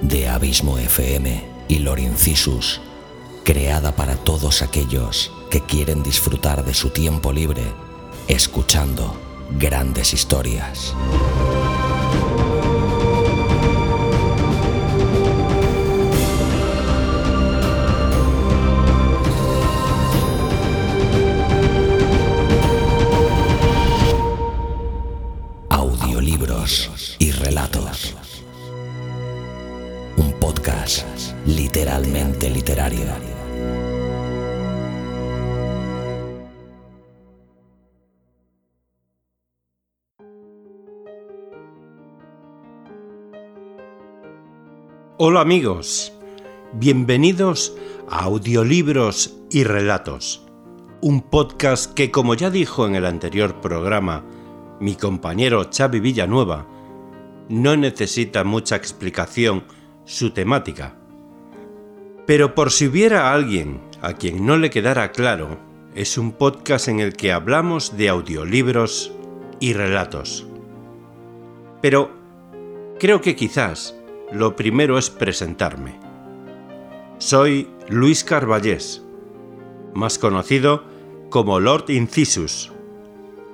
de Abismo FM y Lorincisus, creada para todos aquellos que quieren disfrutar de su tiempo libre escuchando grandes historias. Hola amigos, bienvenidos a Audiolibros y Relatos, un podcast que como ya dijo en el anterior programa mi compañero Xavi Villanueva, no necesita mucha explicación su temática. Pero por si hubiera alguien a quien no le quedara claro, es un podcast en el que hablamos de audiolibros y relatos. Pero creo que quizás lo primero es presentarme. Soy Luis Carballés, más conocido como Lord Incisus,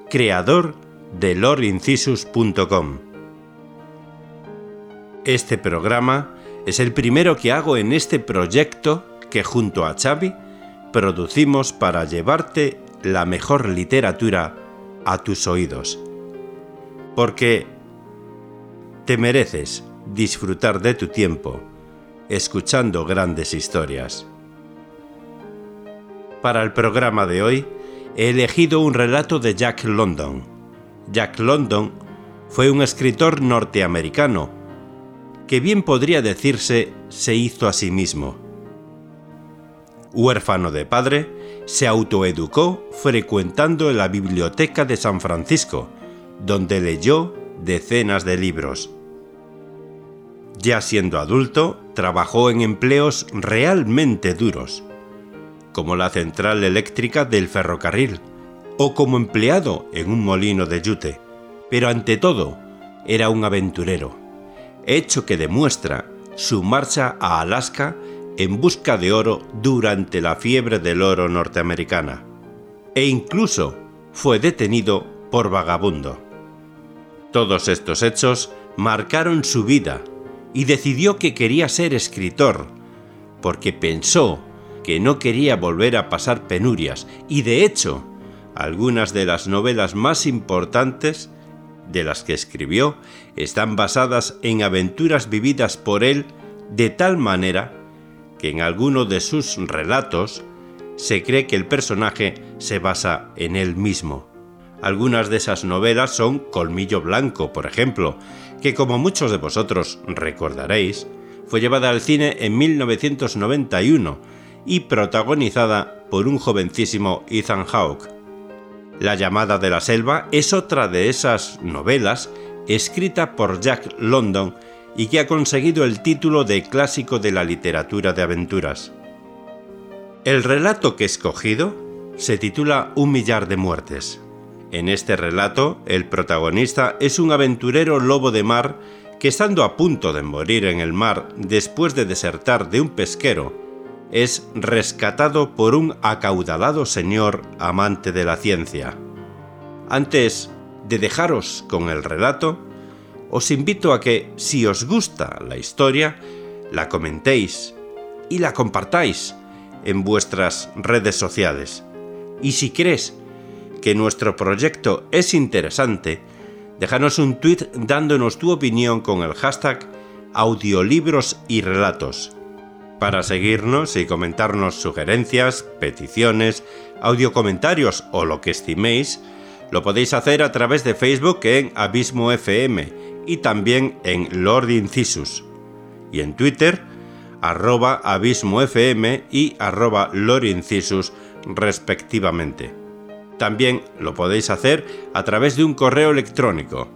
creador de lordincisus.com. Este programa es el primero que hago en este proyecto que junto a Xavi producimos para llevarte la mejor literatura a tus oídos. Porque te mereces disfrutar de tu tiempo escuchando grandes historias. Para el programa de hoy he elegido un relato de Jack London. Jack London fue un escritor norteamericano que bien podría decirse se hizo a sí mismo. Huérfano de padre, se autoeducó frecuentando la Biblioteca de San Francisco, donde leyó decenas de libros. Ya siendo adulto, trabajó en empleos realmente duros, como la central eléctrica del ferrocarril o como empleado en un molino de yute, pero ante todo era un aventurero, hecho que demuestra su marcha a Alaska en busca de oro durante la fiebre del oro norteamericana, e incluso fue detenido por vagabundo. Todos estos hechos marcaron su vida y decidió que quería ser escritor, porque pensó que no quería volver a pasar penurias y de hecho, algunas de las novelas más importantes de las que escribió están basadas en aventuras vividas por él de tal manera que en alguno de sus relatos se cree que el personaje se basa en él mismo. Algunas de esas novelas son Colmillo Blanco, por ejemplo, que como muchos de vosotros recordaréis, fue llevada al cine en 1991 y protagonizada por un jovencísimo Ethan Hawke. La llamada de la selva es otra de esas novelas escrita por Jack London y que ha conseguido el título de clásico de la literatura de aventuras. El relato que he escogido se titula Un millar de muertes. En este relato, el protagonista es un aventurero lobo de mar que estando a punto de morir en el mar después de desertar de un pesquero, es rescatado por un acaudalado señor amante de la ciencia. Antes de dejaros con el relato, os invito a que, si os gusta la historia, la comentéis y la compartáis en vuestras redes sociales. Y si crees que nuestro proyecto es interesante, déjanos un tweet dándonos tu opinión con el hashtag audiolibros y relatos para seguirnos y comentarnos sugerencias, peticiones, audiocomentarios o lo que estiméis, lo podéis hacer a través de Facebook en Abismo FM y también en Lord Incisus. Y en Twitter, arroba Abismo FM y arroba Lord Incisus respectivamente. También lo podéis hacer a través de un correo electrónico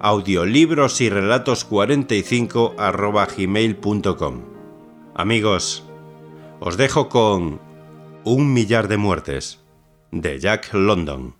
audiolibros y relatos 45 gmail.com. Amigos, os dejo con Un millar de muertes de Jack London.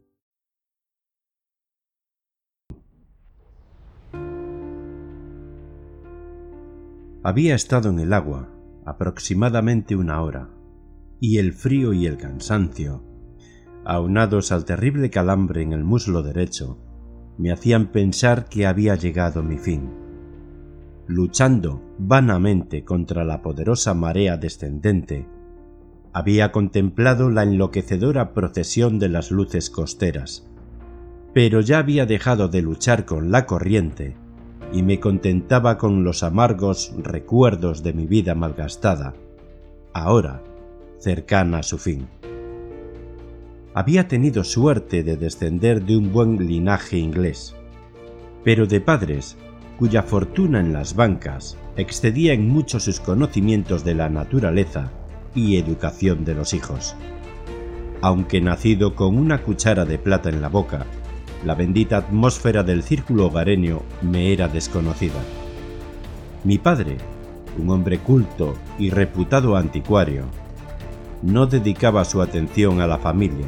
Había estado en el agua aproximadamente una hora, y el frío y el cansancio, aunados al terrible calambre en el muslo derecho, me hacían pensar que había llegado mi fin. Luchando vanamente contra la poderosa marea descendente, había contemplado la enloquecedora procesión de las luces costeras, pero ya había dejado de luchar con la corriente y me contentaba con los amargos recuerdos de mi vida malgastada, ahora cercana a su fin. Había tenido suerte de descender de un buen linaje inglés, pero de padres cuya fortuna en las bancas excedía en mucho sus conocimientos de la naturaleza y educación de los hijos. Aunque nacido con una cuchara de plata en la boca, la bendita atmósfera del círculo hogareño me era desconocida. Mi padre, un hombre culto y reputado anticuario, no dedicaba su atención a la familia,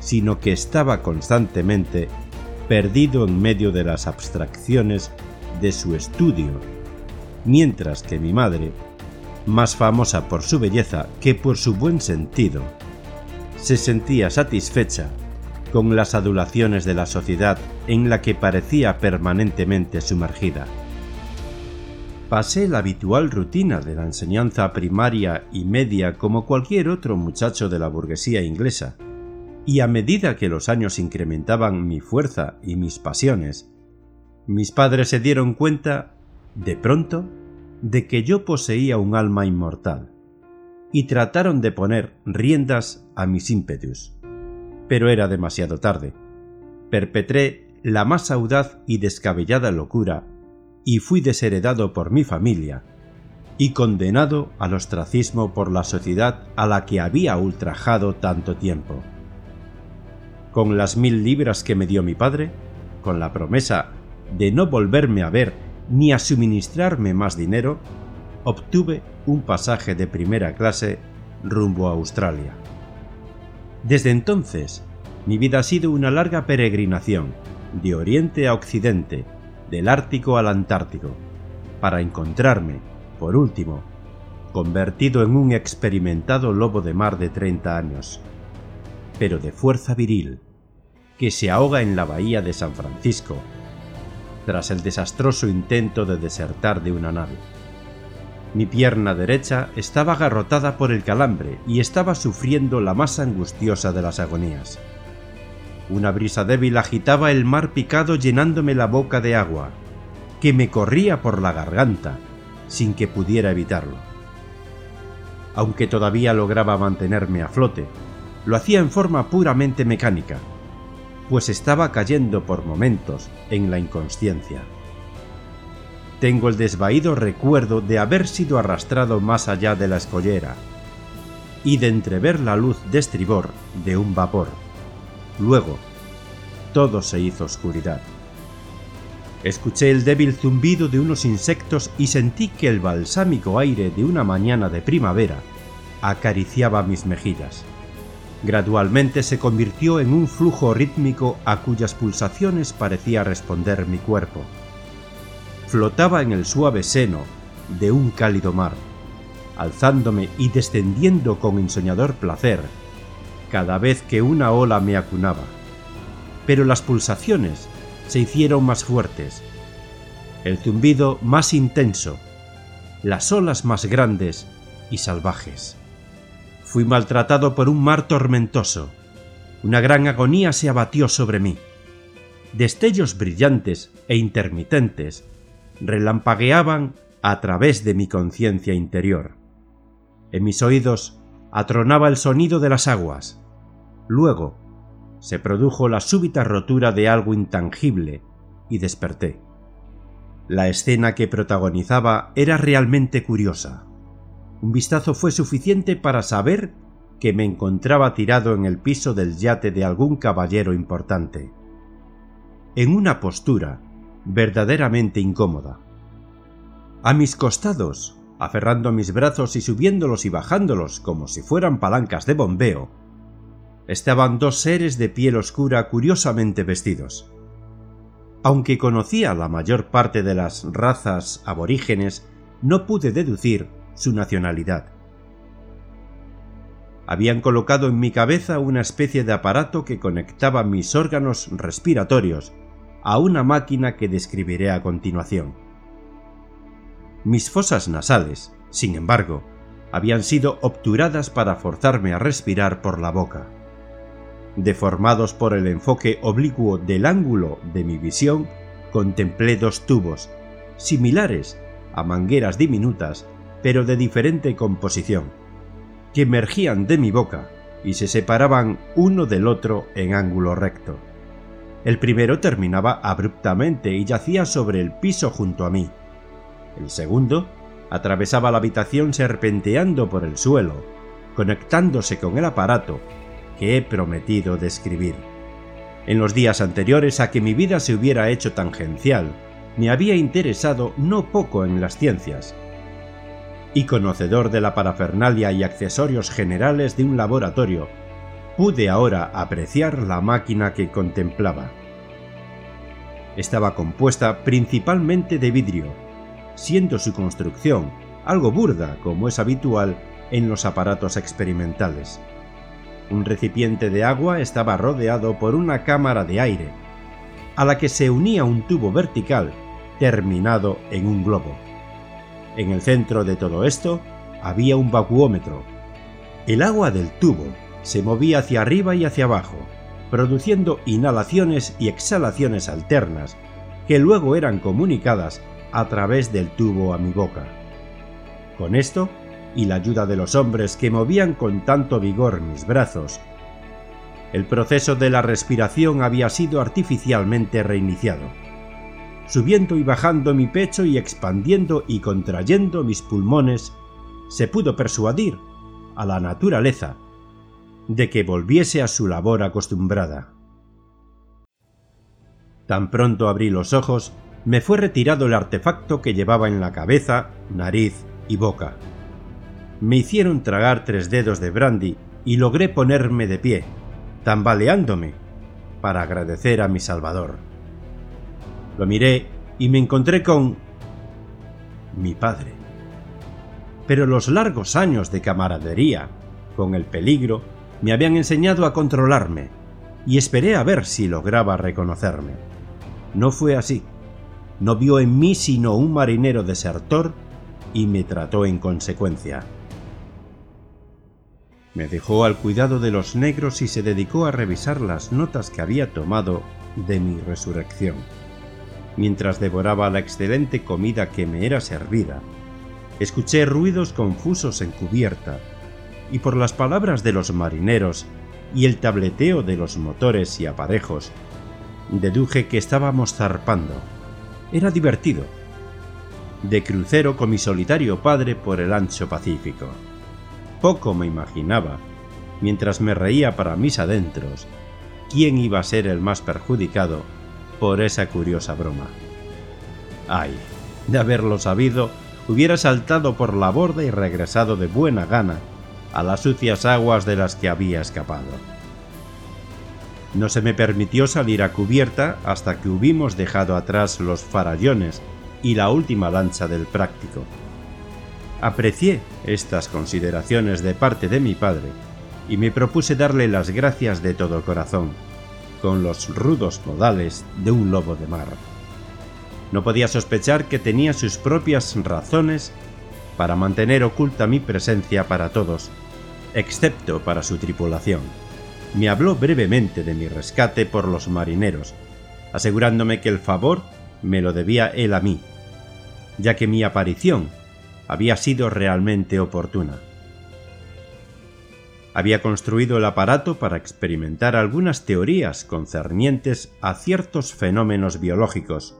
sino que estaba constantemente perdido en medio de las abstracciones de su estudio, mientras que mi madre, más famosa por su belleza que por su buen sentido, se sentía satisfecha con las adulaciones de la sociedad en la que parecía permanentemente sumergida. Pasé la habitual rutina de la enseñanza primaria y media como cualquier otro muchacho de la burguesía inglesa, y a medida que los años incrementaban mi fuerza y mis pasiones, mis padres se dieron cuenta, de pronto, de que yo poseía un alma inmortal, y trataron de poner riendas a mis ímpetus pero era demasiado tarde. Perpetré la más audaz y descabellada locura y fui desheredado por mi familia y condenado al ostracismo por la sociedad a la que había ultrajado tanto tiempo. Con las mil libras que me dio mi padre, con la promesa de no volverme a ver ni a suministrarme más dinero, obtuve un pasaje de primera clase rumbo a Australia. Desde entonces, mi vida ha sido una larga peregrinación, de oriente a occidente, del Ártico al Antártico, para encontrarme, por último, convertido en un experimentado lobo de mar de 30 años, pero de fuerza viril, que se ahoga en la bahía de San Francisco, tras el desastroso intento de desertar de una nave. Mi pierna derecha estaba agarrotada por el calambre y estaba sufriendo la más angustiosa de las agonías. Una brisa débil agitaba el mar picado llenándome la boca de agua, que me corría por la garganta, sin que pudiera evitarlo. Aunque todavía lograba mantenerme a flote, lo hacía en forma puramente mecánica, pues estaba cayendo por momentos en la inconsciencia tengo el desvaído recuerdo de haber sido arrastrado más allá de la escollera y de entrever la luz de estribor de un vapor. Luego, todo se hizo oscuridad. Escuché el débil zumbido de unos insectos y sentí que el balsámico aire de una mañana de primavera acariciaba mis mejillas. Gradualmente se convirtió en un flujo rítmico a cuyas pulsaciones parecía responder mi cuerpo flotaba en el suave seno de un cálido mar, alzándome y descendiendo con ensoñador placer cada vez que una ola me acunaba. Pero las pulsaciones se hicieron más fuertes, el zumbido más intenso, las olas más grandes y salvajes. Fui maltratado por un mar tormentoso. Una gran agonía se abatió sobre mí. Destellos brillantes e intermitentes relampagueaban a través de mi conciencia interior. En mis oídos atronaba el sonido de las aguas. Luego, se produjo la súbita rotura de algo intangible y desperté. La escena que protagonizaba era realmente curiosa. Un vistazo fue suficiente para saber que me encontraba tirado en el piso del yate de algún caballero importante, en una postura verdaderamente incómoda. A mis costados, aferrando mis brazos y subiéndolos y bajándolos como si fueran palancas de bombeo, estaban dos seres de piel oscura curiosamente vestidos. Aunque conocía la mayor parte de las razas aborígenes, no pude deducir su nacionalidad. Habían colocado en mi cabeza una especie de aparato que conectaba mis órganos respiratorios a una máquina que describiré a continuación. Mis fosas nasales, sin embargo, habían sido obturadas para forzarme a respirar por la boca. Deformados por el enfoque oblicuo del ángulo de mi visión, contemplé dos tubos, similares a mangueras diminutas, pero de diferente composición, que emergían de mi boca y se separaban uno del otro en ángulo recto. El primero terminaba abruptamente y yacía sobre el piso junto a mí. El segundo atravesaba la habitación serpenteando por el suelo, conectándose con el aparato que he prometido describir. En los días anteriores a que mi vida se hubiera hecho tangencial, me había interesado no poco en las ciencias, y conocedor de la parafernalia y accesorios generales de un laboratorio, pude ahora apreciar la máquina que contemplaba. Estaba compuesta principalmente de vidrio, siendo su construcción algo burda como es habitual en los aparatos experimentales. Un recipiente de agua estaba rodeado por una cámara de aire, a la que se unía un tubo vertical terminado en un globo. En el centro de todo esto había un vacuómetro. El agua del tubo se movía hacia arriba y hacia abajo, produciendo inhalaciones y exhalaciones alternas que luego eran comunicadas a través del tubo a mi boca. Con esto, y la ayuda de los hombres que movían con tanto vigor mis brazos, el proceso de la respiración había sido artificialmente reiniciado, subiendo y bajando mi pecho y expandiendo y contrayendo mis pulmones, se pudo persuadir a la naturaleza de que volviese a su labor acostumbrada. Tan pronto abrí los ojos, me fue retirado el artefacto que llevaba en la cabeza, nariz y boca. Me hicieron tragar tres dedos de brandy y logré ponerme de pie, tambaleándome, para agradecer a mi Salvador. Lo miré y me encontré con... mi padre. Pero los largos años de camaradería, con el peligro, me habían enseñado a controlarme, y esperé a ver si lograba reconocerme. No fue así. No vio en mí sino un marinero desertor y me trató en consecuencia. Me dejó al cuidado de los negros y se dedicó a revisar las notas que había tomado de mi resurrección. Mientras devoraba la excelente comida que me era servida, escuché ruidos confusos en cubierta y por las palabras de los marineros y el tableteo de los motores y aparejos, deduje que estábamos zarpando. Era divertido. De crucero con mi solitario padre por el ancho Pacífico. Poco me imaginaba, mientras me reía para mis adentros, quién iba a ser el más perjudicado por esa curiosa broma. Ay, de haberlo sabido, hubiera saltado por la borda y regresado de buena gana a las sucias aguas de las que había escapado. No se me permitió salir a cubierta hasta que hubimos dejado atrás los farallones y la última lancha del práctico. Aprecié estas consideraciones de parte de mi padre y me propuse darle las gracias de todo corazón, con los rudos modales de un lobo de mar. No podía sospechar que tenía sus propias razones para mantener oculta mi presencia para todos, excepto para su tripulación. Me habló brevemente de mi rescate por los marineros, asegurándome que el favor me lo debía él a mí, ya que mi aparición había sido realmente oportuna. Había construido el aparato para experimentar algunas teorías concernientes a ciertos fenómenos biológicos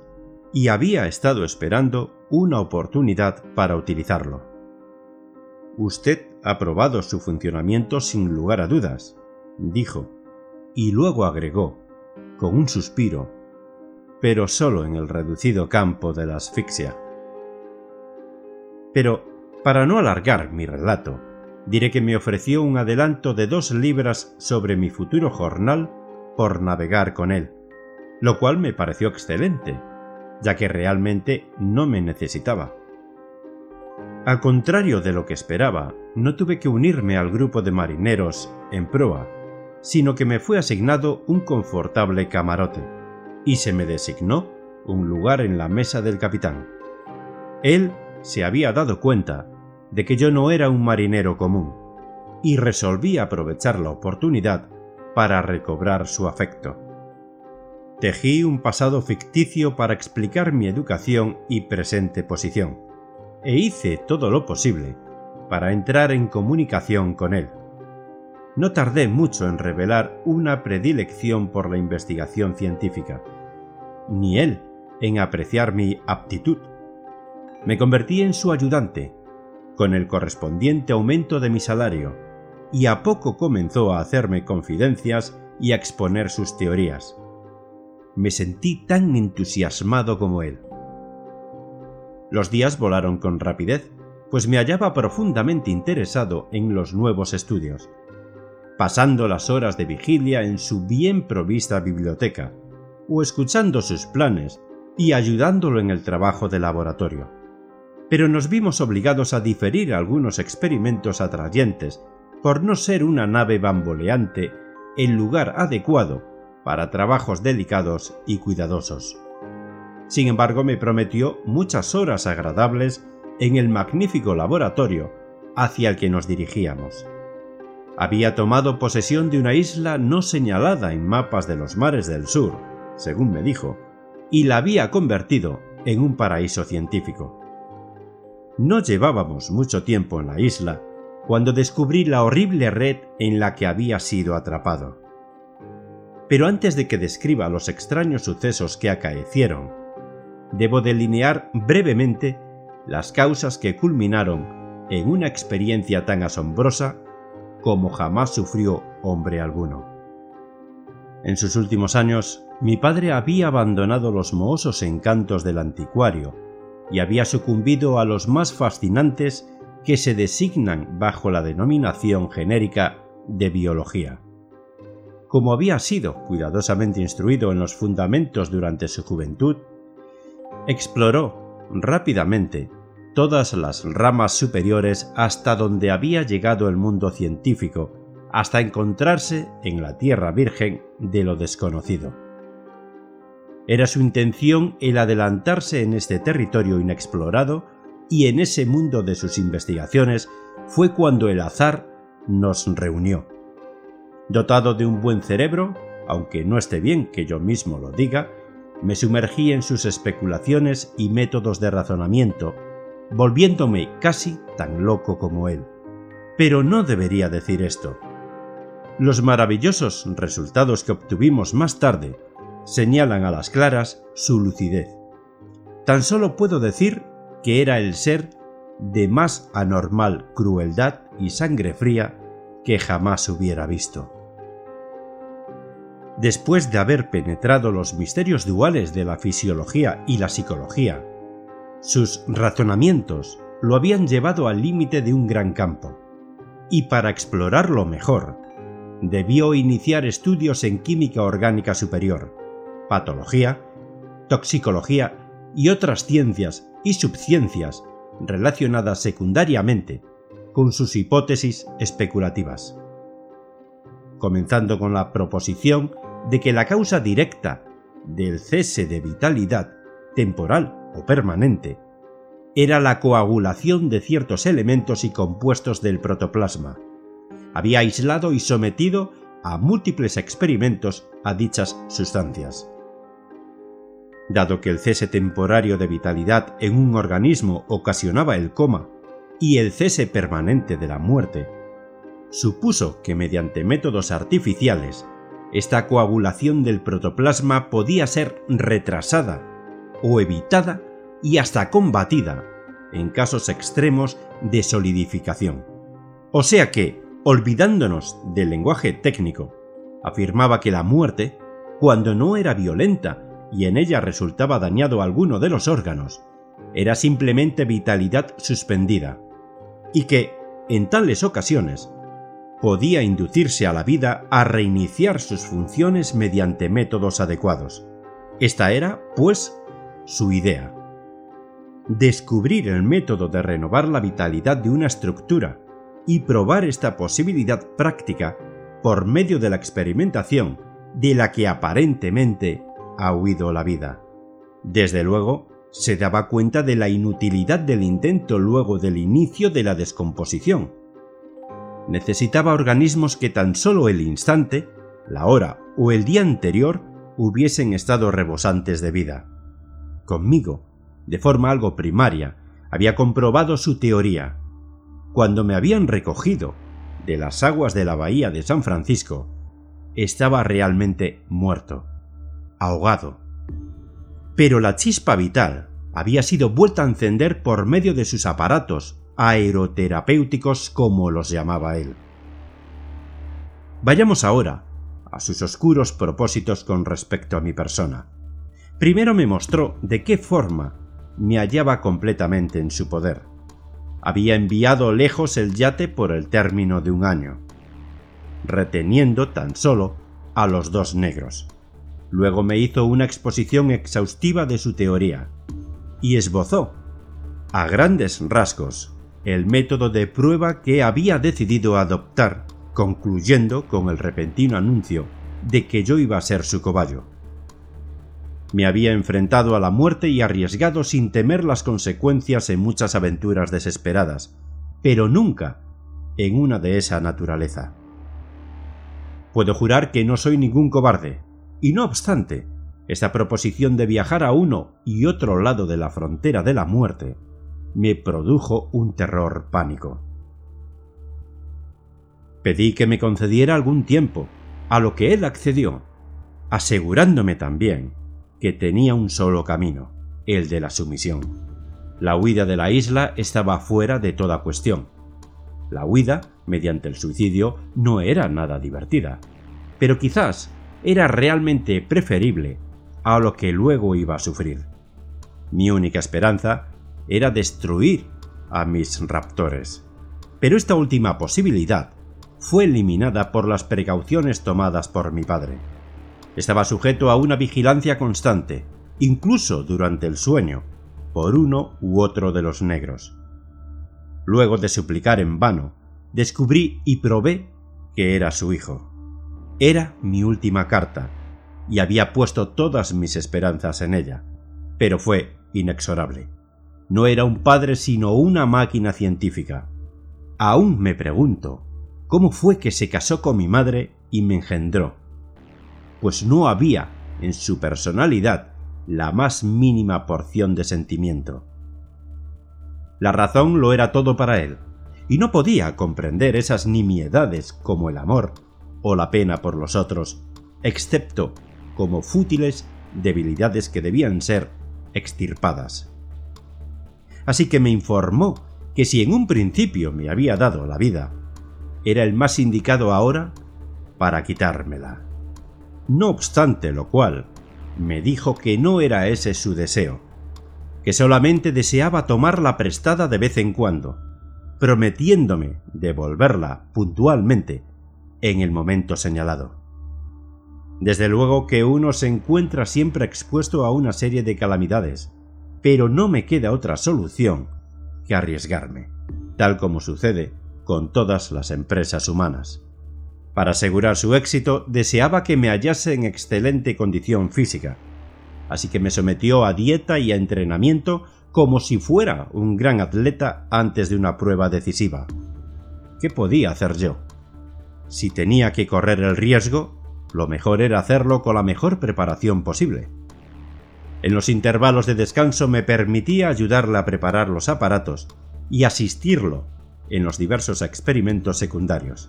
y había estado esperando una oportunidad para utilizarlo. Usted ha probado su funcionamiento sin lugar a dudas, dijo, y luego agregó, con un suspiro, pero solo en el reducido campo de la asfixia. Pero, para no alargar mi relato, diré que me ofreció un adelanto de dos libras sobre mi futuro jornal por navegar con él, lo cual me pareció excelente, ya que realmente no me necesitaba. Al contrario de lo que esperaba, no tuve que unirme al grupo de marineros en proa, sino que me fue asignado un confortable camarote, y se me designó un lugar en la mesa del capitán. Él se había dado cuenta de que yo no era un marinero común, y resolví aprovechar la oportunidad para recobrar su afecto. Tejí un pasado ficticio para explicar mi educación y presente posición, e hice todo lo posible para entrar en comunicación con él. No tardé mucho en revelar una predilección por la investigación científica, ni él en apreciar mi aptitud. Me convertí en su ayudante, con el correspondiente aumento de mi salario, y a poco comenzó a hacerme confidencias y a exponer sus teorías. Me sentí tan entusiasmado como él. Los días volaron con rapidez, pues me hallaba profundamente interesado en los nuevos estudios, pasando las horas de vigilia en su bien provista biblioteca, o escuchando sus planes y ayudándolo en el trabajo de laboratorio pero nos vimos obligados a diferir algunos experimentos atrayentes por no ser una nave bamboleante el lugar adecuado para trabajos delicados y cuidadosos. Sin embargo, me prometió muchas horas agradables en el magnífico laboratorio hacia el que nos dirigíamos. Había tomado posesión de una isla no señalada en mapas de los mares del sur, según me dijo, y la había convertido en un paraíso científico. No llevábamos mucho tiempo en la isla cuando descubrí la horrible red en la que había sido atrapado. Pero antes de que describa los extraños sucesos que acaecieron, debo delinear brevemente las causas que culminaron en una experiencia tan asombrosa como jamás sufrió hombre alguno. En sus últimos años, mi padre había abandonado los mohosos encantos del anticuario y había sucumbido a los más fascinantes que se designan bajo la denominación genérica de biología. Como había sido cuidadosamente instruido en los fundamentos durante su juventud, exploró rápidamente todas las ramas superiores hasta donde había llegado el mundo científico, hasta encontrarse en la Tierra Virgen de lo desconocido. Era su intención el adelantarse en este territorio inexplorado y en ese mundo de sus investigaciones fue cuando el azar nos reunió. Dotado de un buen cerebro, aunque no esté bien que yo mismo lo diga, me sumergí en sus especulaciones y métodos de razonamiento, volviéndome casi tan loco como él. Pero no debería decir esto. Los maravillosos resultados que obtuvimos más tarde señalan a las claras su lucidez. Tan solo puedo decir que era el ser de más anormal crueldad y sangre fría que jamás hubiera visto. Después de haber penetrado los misterios duales de la fisiología y la psicología, sus razonamientos lo habían llevado al límite de un gran campo, y para explorarlo mejor, debió iniciar estudios en química orgánica superior, patología, toxicología y otras ciencias y subciencias relacionadas secundariamente con sus hipótesis especulativas. Comenzando con la proposición de que la causa directa del cese de vitalidad temporal o permanente era la coagulación de ciertos elementos y compuestos del protoplasma. Había aislado y sometido a múltiples experimentos a dichas sustancias dado que el cese temporario de vitalidad en un organismo ocasionaba el coma y el cese permanente de la muerte, supuso que mediante métodos artificiales, esta coagulación del protoplasma podía ser retrasada o evitada y hasta combatida en casos extremos de solidificación. O sea que, olvidándonos del lenguaje técnico, afirmaba que la muerte, cuando no era violenta y en ella resultaba dañado alguno de los órganos, era simplemente vitalidad suspendida, y que, en tales ocasiones, podía inducirse a la vida a reiniciar sus funciones mediante métodos adecuados. Esta era, pues, su idea. Descubrir el método de renovar la vitalidad de una estructura y probar esta posibilidad práctica por medio de la experimentación de la que aparentemente ha huido la vida. Desde luego, se daba cuenta de la inutilidad del intento luego del inicio de la descomposición. Necesitaba organismos que tan solo el instante, la hora o el día anterior hubiesen estado rebosantes de vida. Conmigo, de forma algo primaria, había comprobado su teoría. Cuando me habían recogido de las aguas de la bahía de San Francisco, estaba realmente muerto, ahogado. Pero la chispa vital había sido vuelta a encender por medio de sus aparatos aeroterapéuticos como los llamaba él. Vayamos ahora a sus oscuros propósitos con respecto a mi persona. Primero me mostró de qué forma me hallaba completamente en su poder había enviado lejos el yate por el término de un año, reteniendo tan solo a los dos negros. Luego me hizo una exposición exhaustiva de su teoría y esbozó, a grandes rasgos, el método de prueba que había decidido adoptar, concluyendo con el repentino anuncio de que yo iba a ser su cobayo. Me había enfrentado a la muerte y arriesgado sin temer las consecuencias en muchas aventuras desesperadas, pero nunca en una de esa naturaleza. Puedo jurar que no soy ningún cobarde, y no obstante, esta proposición de viajar a uno y otro lado de la frontera de la muerte me produjo un terror pánico. Pedí que me concediera algún tiempo, a lo que él accedió, asegurándome también que tenía un solo camino, el de la sumisión. La huida de la isla estaba fuera de toda cuestión. La huida, mediante el suicidio, no era nada divertida, pero quizás era realmente preferible a lo que luego iba a sufrir. Mi única esperanza era destruir a mis raptores. Pero esta última posibilidad fue eliminada por las precauciones tomadas por mi padre. Estaba sujeto a una vigilancia constante, incluso durante el sueño, por uno u otro de los negros. Luego de suplicar en vano, descubrí y probé que era su hijo. Era mi última carta, y había puesto todas mis esperanzas en ella, pero fue inexorable. No era un padre sino una máquina científica. Aún me pregunto, ¿cómo fue que se casó con mi madre y me engendró? pues no había en su personalidad la más mínima porción de sentimiento. La razón lo era todo para él, y no podía comprender esas nimiedades como el amor o la pena por los otros, excepto como fútiles debilidades que debían ser extirpadas. Así que me informó que si en un principio me había dado la vida, era el más indicado ahora para quitármela. No obstante lo cual, me dijo que no era ese su deseo, que solamente deseaba tomarla prestada de vez en cuando, prometiéndome devolverla puntualmente en el momento señalado. Desde luego que uno se encuentra siempre expuesto a una serie de calamidades, pero no me queda otra solución que arriesgarme, tal como sucede con todas las empresas humanas. Para asegurar su éxito, deseaba que me hallase en excelente condición física, así que me sometió a dieta y a entrenamiento como si fuera un gran atleta antes de una prueba decisiva. ¿Qué podía hacer yo? Si tenía que correr el riesgo, lo mejor era hacerlo con la mejor preparación posible. En los intervalos de descanso me permitía ayudarle a preparar los aparatos y asistirlo en los diversos experimentos secundarios.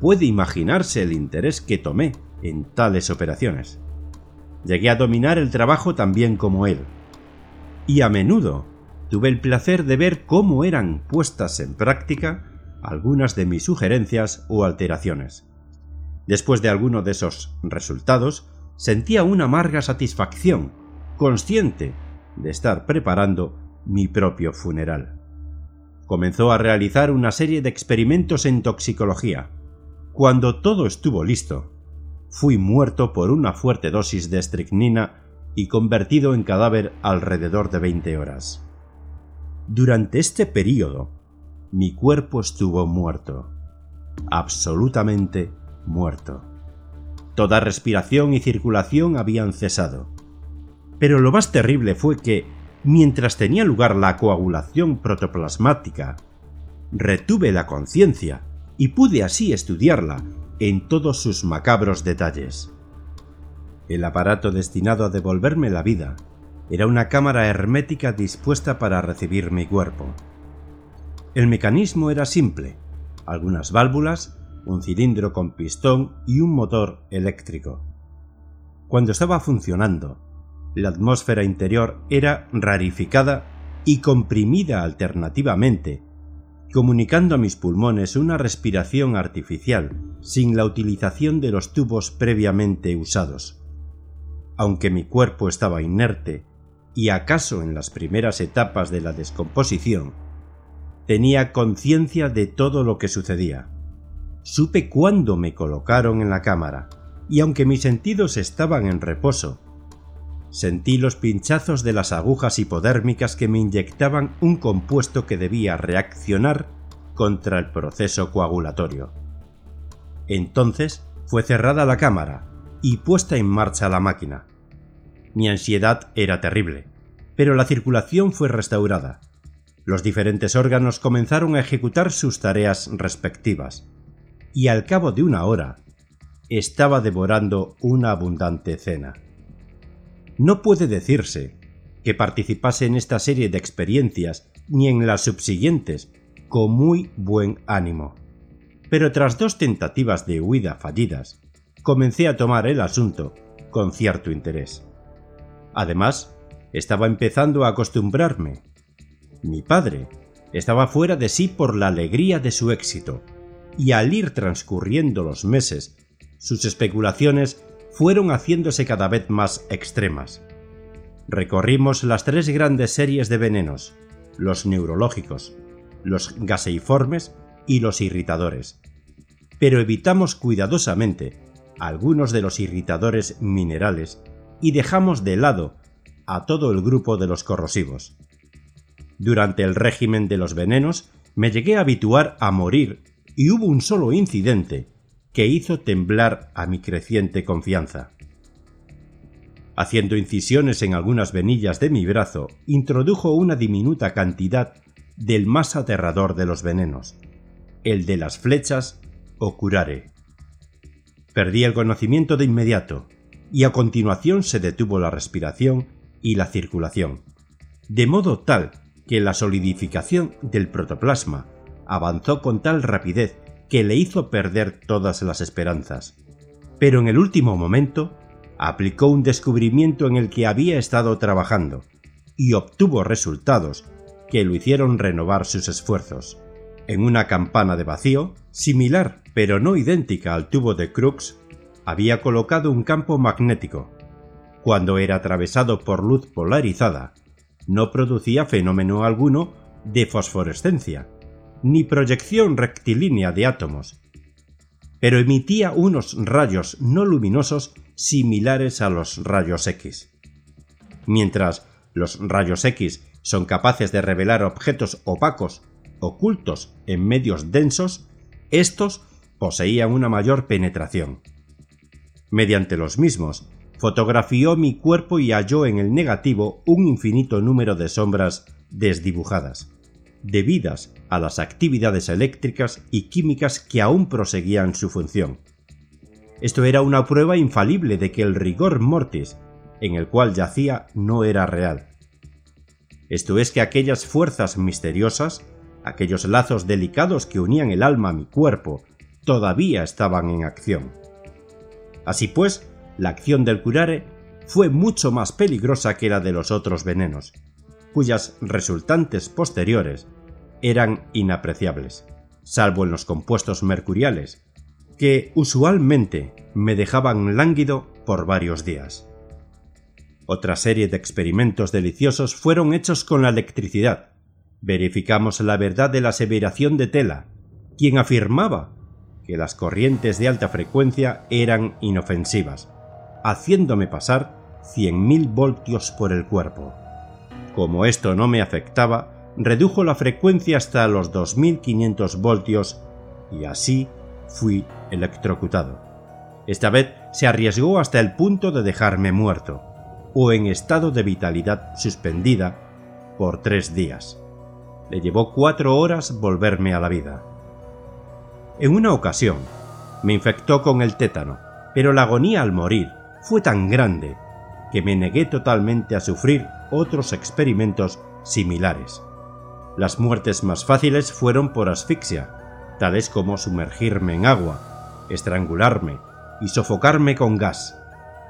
Puede imaginarse el interés que tomé en tales operaciones. Llegué a dominar el trabajo tan bien como él. Y a menudo tuve el placer de ver cómo eran puestas en práctica algunas de mis sugerencias o alteraciones. Después de alguno de esos resultados, sentía una amarga satisfacción, consciente de estar preparando mi propio funeral. Comenzó a realizar una serie de experimentos en toxicología. Cuando todo estuvo listo, fui muerto por una fuerte dosis de estricnina y convertido en cadáver alrededor de 20 horas. Durante este periodo, mi cuerpo estuvo muerto, absolutamente muerto. Toda respiración y circulación habían cesado. Pero lo más terrible fue que, mientras tenía lugar la coagulación protoplasmática, retuve la conciencia y pude así estudiarla en todos sus macabros detalles. El aparato destinado a devolverme la vida era una cámara hermética dispuesta para recibir mi cuerpo. El mecanismo era simple, algunas válvulas, un cilindro con pistón y un motor eléctrico. Cuando estaba funcionando, la atmósfera interior era rarificada y comprimida alternativamente, comunicando a mis pulmones una respiración artificial sin la utilización de los tubos previamente usados. Aunque mi cuerpo estaba inerte, y acaso en las primeras etapas de la descomposición, tenía conciencia de todo lo que sucedía. Supe cuándo me colocaron en la cámara, y aunque mis sentidos estaban en reposo, Sentí los pinchazos de las agujas hipodérmicas que me inyectaban un compuesto que debía reaccionar contra el proceso coagulatorio. Entonces fue cerrada la cámara y puesta en marcha la máquina. Mi ansiedad era terrible, pero la circulación fue restaurada. Los diferentes órganos comenzaron a ejecutar sus tareas respectivas, y al cabo de una hora estaba devorando una abundante cena. No puede decirse que participase en esta serie de experiencias ni en las subsiguientes con muy buen ánimo. Pero tras dos tentativas de huida fallidas, comencé a tomar el asunto con cierto interés. Además, estaba empezando a acostumbrarme. Mi padre estaba fuera de sí por la alegría de su éxito, y al ir transcurriendo los meses, sus especulaciones fueron haciéndose cada vez más extremas. Recorrimos las tres grandes series de venenos, los neurológicos, los gaseiformes y los irritadores, pero evitamos cuidadosamente algunos de los irritadores minerales y dejamos de lado a todo el grupo de los corrosivos. Durante el régimen de los venenos me llegué a habituar a morir y hubo un solo incidente que hizo temblar a mi creciente confianza. Haciendo incisiones en algunas venillas de mi brazo, introdujo una diminuta cantidad del más aterrador de los venenos, el de las flechas o curare. Perdí el conocimiento de inmediato, y a continuación se detuvo la respiración y la circulación, de modo tal que la solidificación del protoplasma avanzó con tal rapidez que le hizo perder todas las esperanzas. Pero en el último momento aplicó un descubrimiento en el que había estado trabajando y obtuvo resultados que lo hicieron renovar sus esfuerzos. En una campana de vacío, similar pero no idéntica al tubo de Crookes, había colocado un campo magnético. Cuando era atravesado por luz polarizada, no producía fenómeno alguno de fosforescencia, ni proyección rectilínea de átomos, pero emitía unos rayos no luminosos similares a los rayos X. Mientras los rayos X son capaces de revelar objetos opacos ocultos en medios densos, estos poseían una mayor penetración. Mediante los mismos, fotografió mi cuerpo y halló en el negativo un infinito número de sombras desdibujadas debidas a las actividades eléctricas y químicas que aún proseguían su función. Esto era una prueba infalible de que el rigor mortis en el cual yacía no era real. Esto es que aquellas fuerzas misteriosas, aquellos lazos delicados que unían el alma a mi cuerpo, todavía estaban en acción. Así pues, la acción del curare fue mucho más peligrosa que la de los otros venenos, cuyas resultantes posteriores eran inapreciables, salvo en los compuestos mercuriales, que usualmente me dejaban lánguido por varios días. Otra serie de experimentos deliciosos fueron hechos con la electricidad. Verificamos la verdad de la aseveración de Tela, quien afirmaba que las corrientes de alta frecuencia eran inofensivas, haciéndome pasar 100.000 voltios por el cuerpo. Como esto no me afectaba, redujo la frecuencia hasta los 2.500 voltios y así fui electrocutado. Esta vez se arriesgó hasta el punto de dejarme muerto, o en estado de vitalidad suspendida, por tres días. Le llevó cuatro horas volverme a la vida. En una ocasión, me infectó con el tétano, pero la agonía al morir fue tan grande que me negué totalmente a sufrir otros experimentos similares. Las muertes más fáciles fueron por asfixia, tales como sumergirme en agua, estrangularme y sofocarme con gas,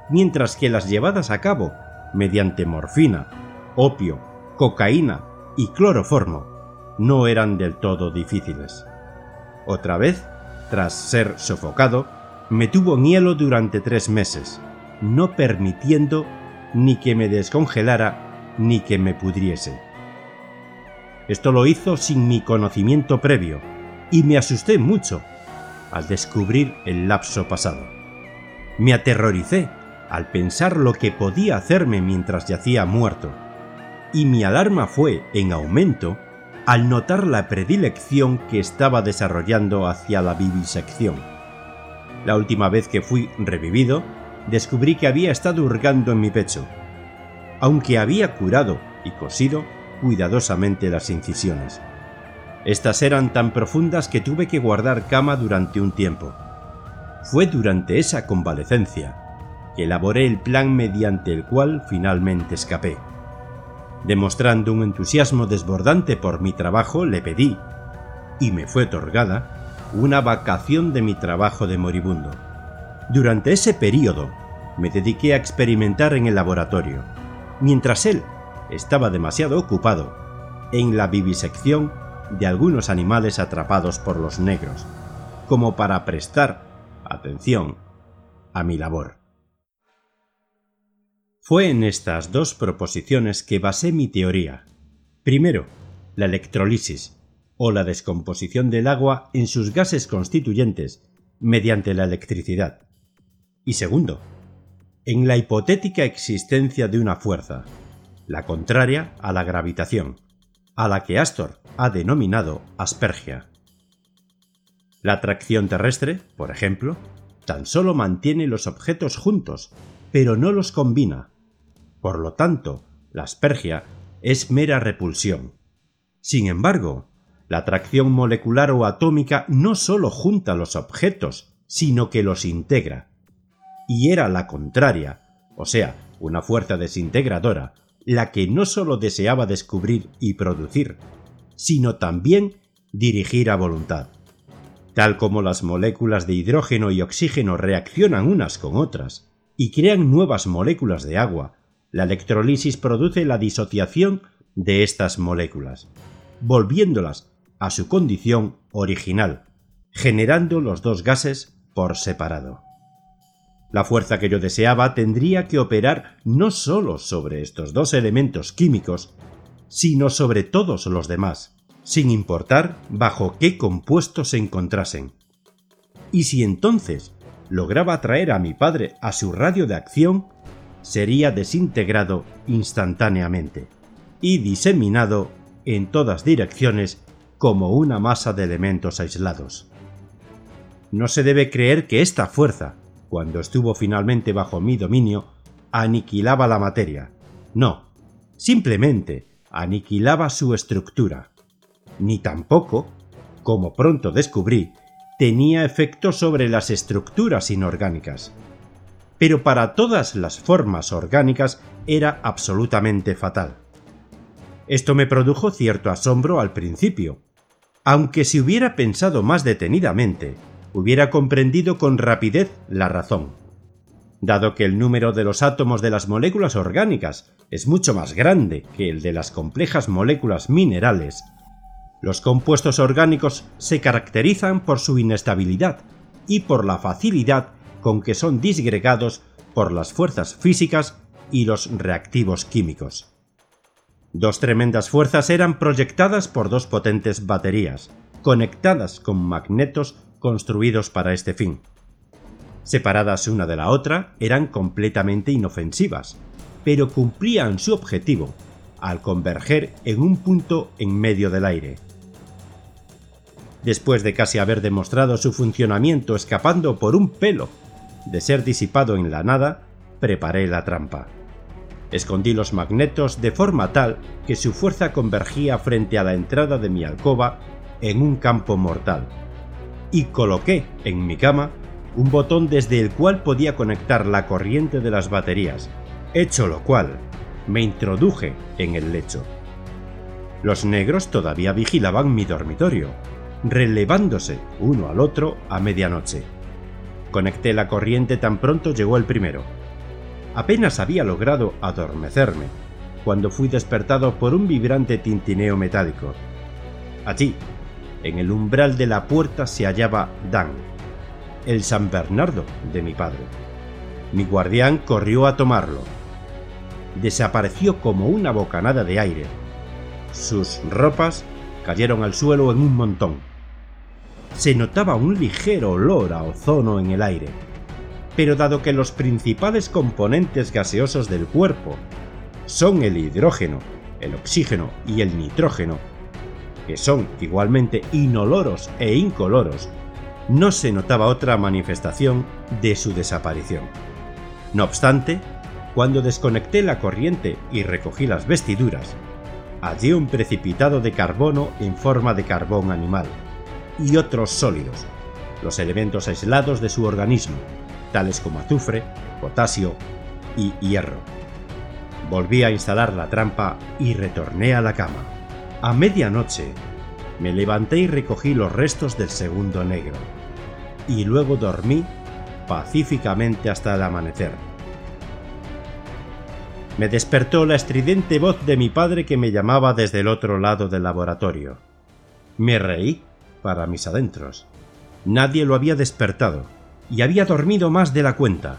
mientras que las llevadas a cabo mediante morfina, opio, cocaína y cloroformo no eran del todo difíciles. Otra vez, tras ser sofocado, me tuvo en hielo durante tres meses, no permitiendo ni que me descongelara ni que me pudriese. Esto lo hizo sin mi conocimiento previo, y me asusté mucho al descubrir el lapso pasado. Me aterroricé al pensar lo que podía hacerme mientras yacía muerto, y mi alarma fue en aumento al notar la predilección que estaba desarrollando hacia la vivisección. La última vez que fui revivido, descubrí que había estado hurgando en mi pecho, aunque había curado y cosido cuidadosamente las incisiones. Estas eran tan profundas que tuve que guardar cama durante un tiempo. Fue durante esa convalecencia que elaboré el plan mediante el cual finalmente escapé. Demostrando un entusiasmo desbordante por mi trabajo, le pedí, y me fue otorgada, una vacación de mi trabajo de moribundo. Durante ese período, me dediqué a experimentar en el laboratorio, mientras él estaba demasiado ocupado en la vivisección de algunos animales atrapados por los negros, como para prestar atención a mi labor. Fue en estas dos proposiciones que basé mi teoría. Primero, la electrolisis, o la descomposición del agua en sus gases constituyentes mediante la electricidad. Y segundo, en la hipotética existencia de una fuerza, la contraria a la gravitación, a la que Astor ha denominado aspergia. La atracción terrestre, por ejemplo, tan solo mantiene los objetos juntos, pero no los combina, por lo tanto, la aspergia es mera repulsión. Sin embargo, la atracción molecular o atómica no solo junta los objetos, sino que los integra. Y era la contraria, o sea, una fuerza desintegradora, la que no solo deseaba descubrir y producir, sino también dirigir a voluntad. Tal como las moléculas de hidrógeno y oxígeno reaccionan unas con otras y crean nuevas moléculas de agua, la electrolisis produce la disociación de estas moléculas, volviéndolas a su condición original, generando los dos gases por separado. La fuerza que yo deseaba tendría que operar no sólo sobre estos dos elementos químicos, sino sobre todos los demás, sin importar bajo qué compuestos se encontrasen. Y si entonces lograba traer a mi padre a su radio de acción, sería desintegrado instantáneamente y diseminado en todas direcciones como una masa de elementos aislados. No se debe creer que esta fuerza, cuando estuvo finalmente bajo mi dominio, aniquilaba la materia. No, simplemente aniquilaba su estructura. Ni tampoco, como pronto descubrí, tenía efecto sobre las estructuras inorgánicas pero para todas las formas orgánicas era absolutamente fatal. Esto me produjo cierto asombro al principio, Aunque si hubiera pensado más detenidamente, hubiera comprendido con rapidez la razón. Dado que el número de los átomos de las moléculas orgánicas es mucho más grande que el de las complejas moléculas minerales, los compuestos orgánicos se caracterizan por su inestabilidad y por la facilidad con que son disgregados por las fuerzas físicas y los reactivos químicos. Dos tremendas fuerzas eran proyectadas por dos potentes baterías, conectadas con magnetos construidos para este fin. Separadas una de la otra, eran completamente inofensivas, pero cumplían su objetivo al converger en un punto en medio del aire. Después de casi haber demostrado su funcionamiento escapando por un pelo de ser disipado en la nada, preparé la trampa. Escondí los magnetos de forma tal que su fuerza convergía frente a la entrada de mi alcoba en un campo mortal. Y coloqué en mi cama un botón desde el cual podía conectar la corriente de las baterías, hecho lo cual me introduje en el lecho. Los negros todavía vigilaban mi dormitorio, relevándose uno al otro a medianoche. Conecté la corriente tan pronto llegó el primero. Apenas había logrado adormecerme cuando fui despertado por un vibrante tintineo metálico. Allí, en el umbral de la puerta se hallaba Dan, el San Bernardo de mi padre. Mi guardián corrió a tomarlo. Desapareció como una bocanada de aire. Sus ropas cayeron al suelo en un montón. Se notaba un ligero olor a ozono en el aire pero dado que los principales componentes gaseosos del cuerpo son el hidrógeno, el oxígeno y el nitrógeno, que son igualmente inoloros e incoloros, no se notaba otra manifestación de su desaparición. No obstante, cuando desconecté la corriente y recogí las vestiduras, hallé un precipitado de carbono en forma de carbón animal y otros sólidos, los elementos aislados de su organismo, tales como azufre, potasio y hierro. Volví a instalar la trampa y retorné a la cama. A medianoche me levanté y recogí los restos del segundo negro. Y luego dormí pacíficamente hasta el amanecer. Me despertó la estridente voz de mi padre que me llamaba desde el otro lado del laboratorio. Me reí para mis adentros. Nadie lo había despertado y había dormido más de la cuenta.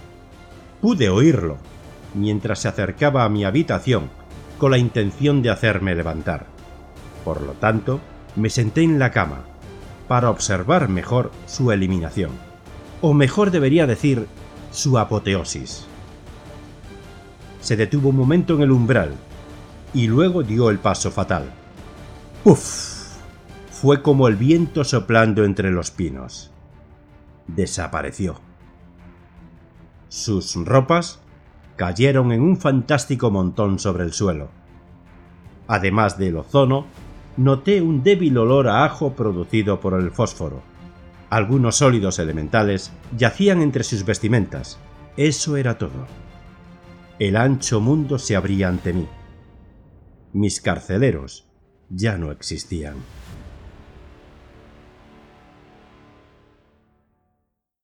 Pude oírlo mientras se acercaba a mi habitación con la intención de hacerme levantar. Por lo tanto, me senté en la cama para observar mejor su eliminación, o mejor debería decir, su apoteosis. Se detuvo un momento en el umbral y luego dio el paso fatal. ¡Uf! Fue como el viento soplando entre los pinos desapareció. Sus ropas cayeron en un fantástico montón sobre el suelo. Además del ozono, noté un débil olor a ajo producido por el fósforo. Algunos sólidos elementales yacían entre sus vestimentas. Eso era todo. El ancho mundo se abría ante mí. Mis carceleros ya no existían.